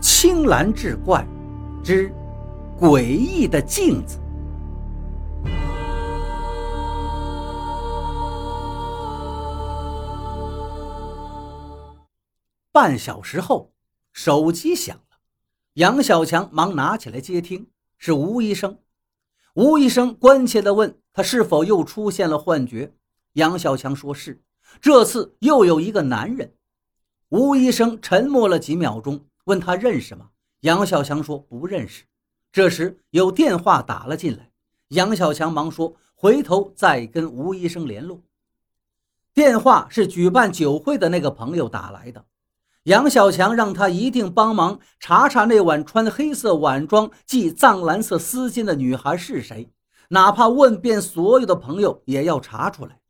青蓝志怪之诡异的镜子。半小时后，手机响了，杨小强忙拿起来接听，是吴医生。吴医生关切地问他是否又出现了幻觉。杨小强说是，这次又有一个男人。吴医生沉默了几秒钟，问他认识吗？杨小强说不认识。这时有电话打了进来，杨小强忙说回头再跟吴医生联络。电话是举办酒会的那个朋友打来的。杨小强让他一定帮忙查查那晚穿黑色晚装系藏蓝色丝巾的女孩是谁，哪怕问遍所有的朋友也要查出来。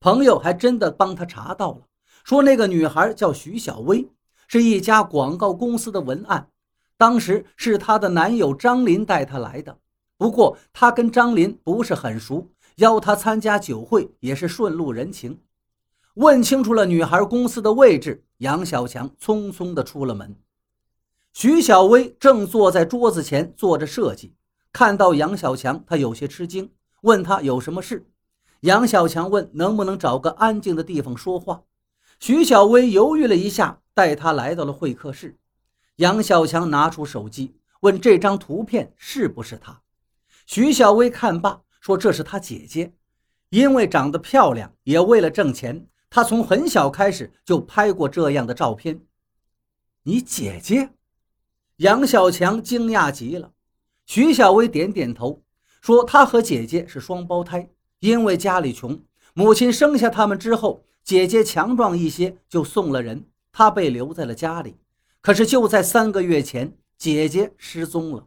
朋友还真的帮他查到了，说那个女孩叫徐小薇，是一家广告公司的文案。当时是她的男友张林带她来的，不过她跟张林不是很熟，邀她参加酒会也是顺路人情。问清楚了女孩公司的位置，杨小强匆匆地出了门。徐小薇正坐在桌子前做着设计，看到杨小强，她有些吃惊，问他有什么事。杨小强问能不能找个安静的地方说话。徐小薇犹豫了一下，带他来到了会客室。杨小强拿出手机，问这张图片是不是他。徐小薇看罢，说这是他姐姐，因为长得漂亮，也为了挣钱。他从很小开始就拍过这样的照片。你姐姐？杨小强惊讶极了。徐小薇点点头，说她和姐姐是双胞胎，因为家里穷，母亲生下他们之后，姐姐强壮一些就送了人，她被留在了家里。可是就在三个月前，姐姐失踪了。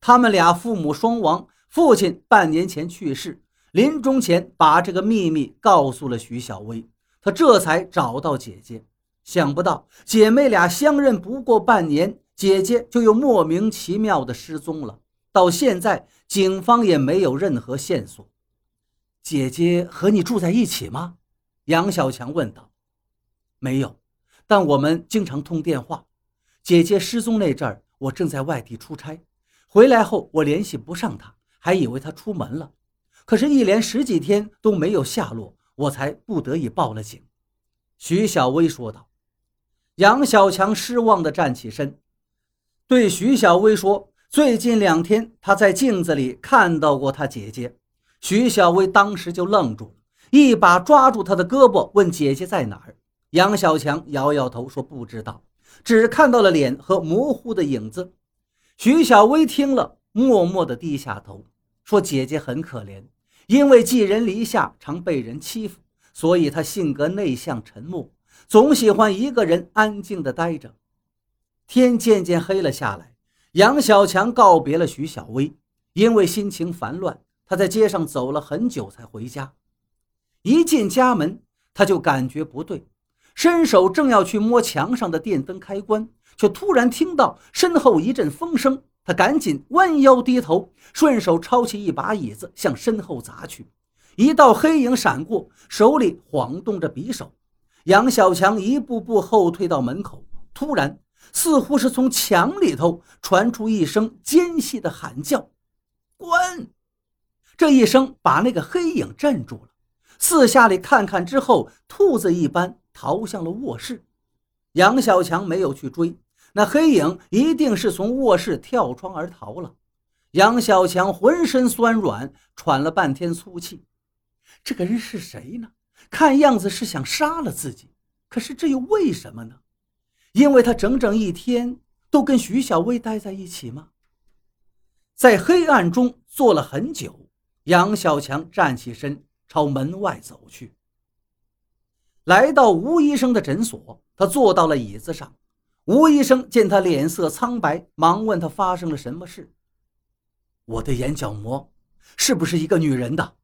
他们俩父母双亡，父亲半年前去世，临终前把这个秘密告诉了徐小薇。他这才找到姐姐，想不到姐妹俩相认不过半年，姐姐就又莫名其妙的失踪了。到现在，警方也没有任何线索。姐姐和你住在一起吗？杨小强问道。没有，但我们经常通电话。姐姐失踪那阵儿，我正在外地出差，回来后我联系不上她，还以为她出门了。可是，一连十几天都没有下落。我才不得已报了警。”徐小薇说道。杨小强失望地站起身，对徐小薇说：“最近两天他在镜子里看到过他姐姐。”徐小薇当时就愣住了，一把抓住他的胳膊，问：“姐姐在哪儿？”杨小强摇摇头说：“不知道，只看到了脸和模糊的影子。”徐小薇听了，默默地低下头，说：“姐姐很可怜。”因为寄人篱下，常被人欺负，所以她性格内向沉默，总喜欢一个人安静地待着。天渐渐黑了下来，杨小强告别了徐小薇，因为心情烦乱，他在街上走了很久才回家。一进家门，他就感觉不对，伸手正要去摸墙上的电灯开关，却突然听到身后一阵风声。他赶紧弯腰低头，顺手抄起一把椅子向身后砸去。一道黑影闪过，手里晃动着匕首。杨小强一步步后退到门口，突然，似乎是从墙里头传出一声尖细的喊叫：“滚！”这一声把那个黑影镇住了。四下里看看之后，兔子一般逃向了卧室。杨小强没有去追。那黑影一定是从卧室跳窗而逃了。杨小强浑身酸软，喘了半天粗气。这个人是谁呢？看样子是想杀了自己，可是这又为什么呢？因为他整整一天都跟徐小薇待在一起吗？在黑暗中坐了很久，杨小强站起身朝门外走去。来到吴医生的诊所，他坐到了椅子上。吴医生见他脸色苍白，忙问他发生了什么事。我的眼角膜是不是一个女人的？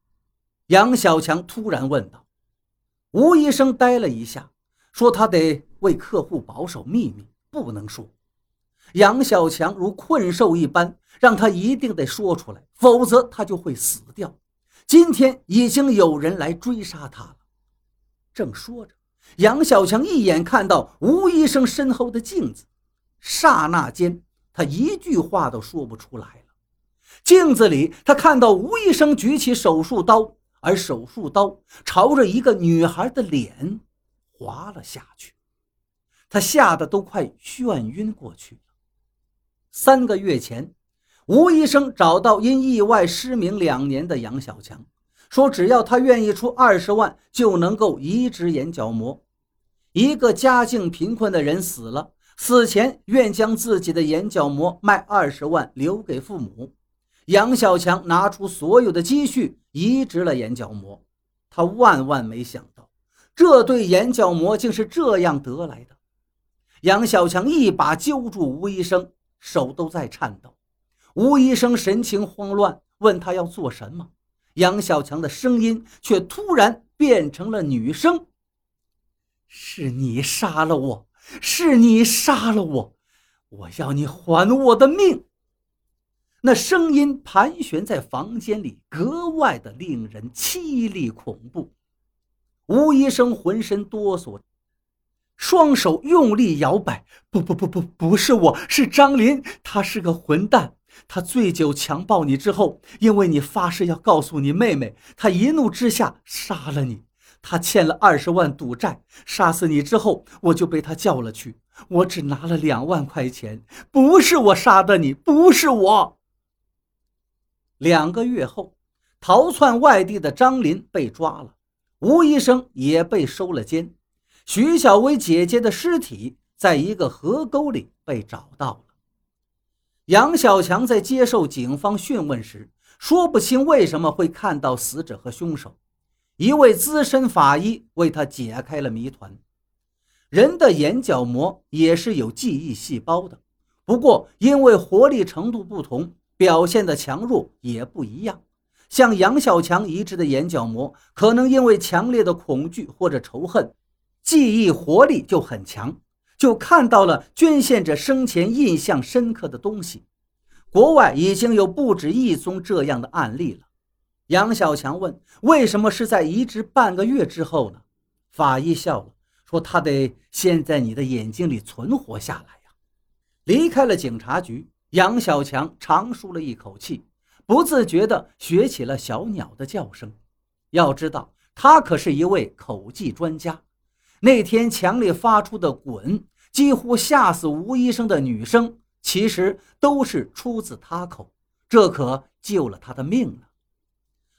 杨小强突然问道。吴医生呆了一下，说他得为客户保守秘密，不能说。杨小强如困兽一般，让他一定得说出来，否则他就会死掉。今天已经有人来追杀他了。正说着。杨小强一眼看到吴医生身后的镜子，刹那间，他一句话都说不出来了。镜子里，他看到吴医生举起手术刀，而手术刀朝着一个女孩的脸划了下去。他吓得都快眩晕过去了。三个月前，吴医生找到因意外失明两年的杨小强，说只要他愿意出二十万，就能够移植眼角膜。一个家境贫困的人死了，死前愿将自己的眼角膜卖二十万留给父母。杨小强拿出所有的积蓄移植了眼角膜，他万万没想到，这对眼角膜竟是这样得来的。杨小强一把揪住吴医生，手都在颤抖。吴医生神情慌乱，问他要做什么。杨小强的声音却突然变成了女声：“是你杀了我，是你杀了我，我要你还我的命。”那声音盘旋在房间里，格外的令人凄厉恐怖。吴医生浑身哆嗦，双手用力摇摆。不不不不，不是我，是张林，他是个混蛋。他醉酒强暴你之后，因为你发誓要告诉你妹妹，他一怒之下杀了你。他欠了二十万赌债，杀死你之后，我就被他叫了去。我只拿了两万块钱，不是我杀的你，不是我。两个月后，逃窜外地的张林被抓了，吴医生也被收了监。徐小薇姐姐的尸体在一个河沟里被找到了。杨小强在接受警方讯问时，说不清为什么会看到死者和凶手。一位资深法医为他解开了谜团：人的眼角膜也是有记忆细胞的，不过因为活力程度不同。表现的强弱也不一样，像杨小强移植的眼角膜，可能因为强烈的恐惧或者仇恨，记忆活力就很强，就看到了捐献者生前印象深刻的东西。国外已经有不止一宗这样的案例了。杨小强问：“为什么是在移植半个月之后呢？”法医笑了，说：“他得先在你的眼睛里存活下来呀。”离开了警察局。杨小强长舒了一口气，不自觉地学起了小鸟的叫声。要知道，他可是一位口技专家。那天墙里发出的“滚”，几乎吓死吴医生的女声，其实都是出自他口，这可救了他的命了。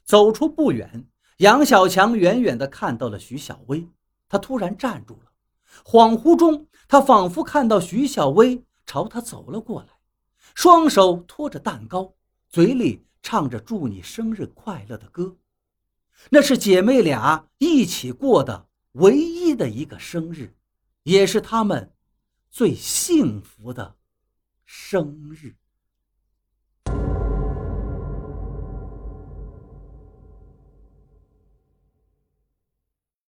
走出不远，杨小强远远地看到了徐小薇，他突然站住了。恍惚中，他仿佛看到徐小薇朝他走了过来。双手托着蛋糕，嘴里唱着“祝你生日快乐”的歌，那是姐妹俩一起过的唯一的一个生日，也是他们最幸福的生日。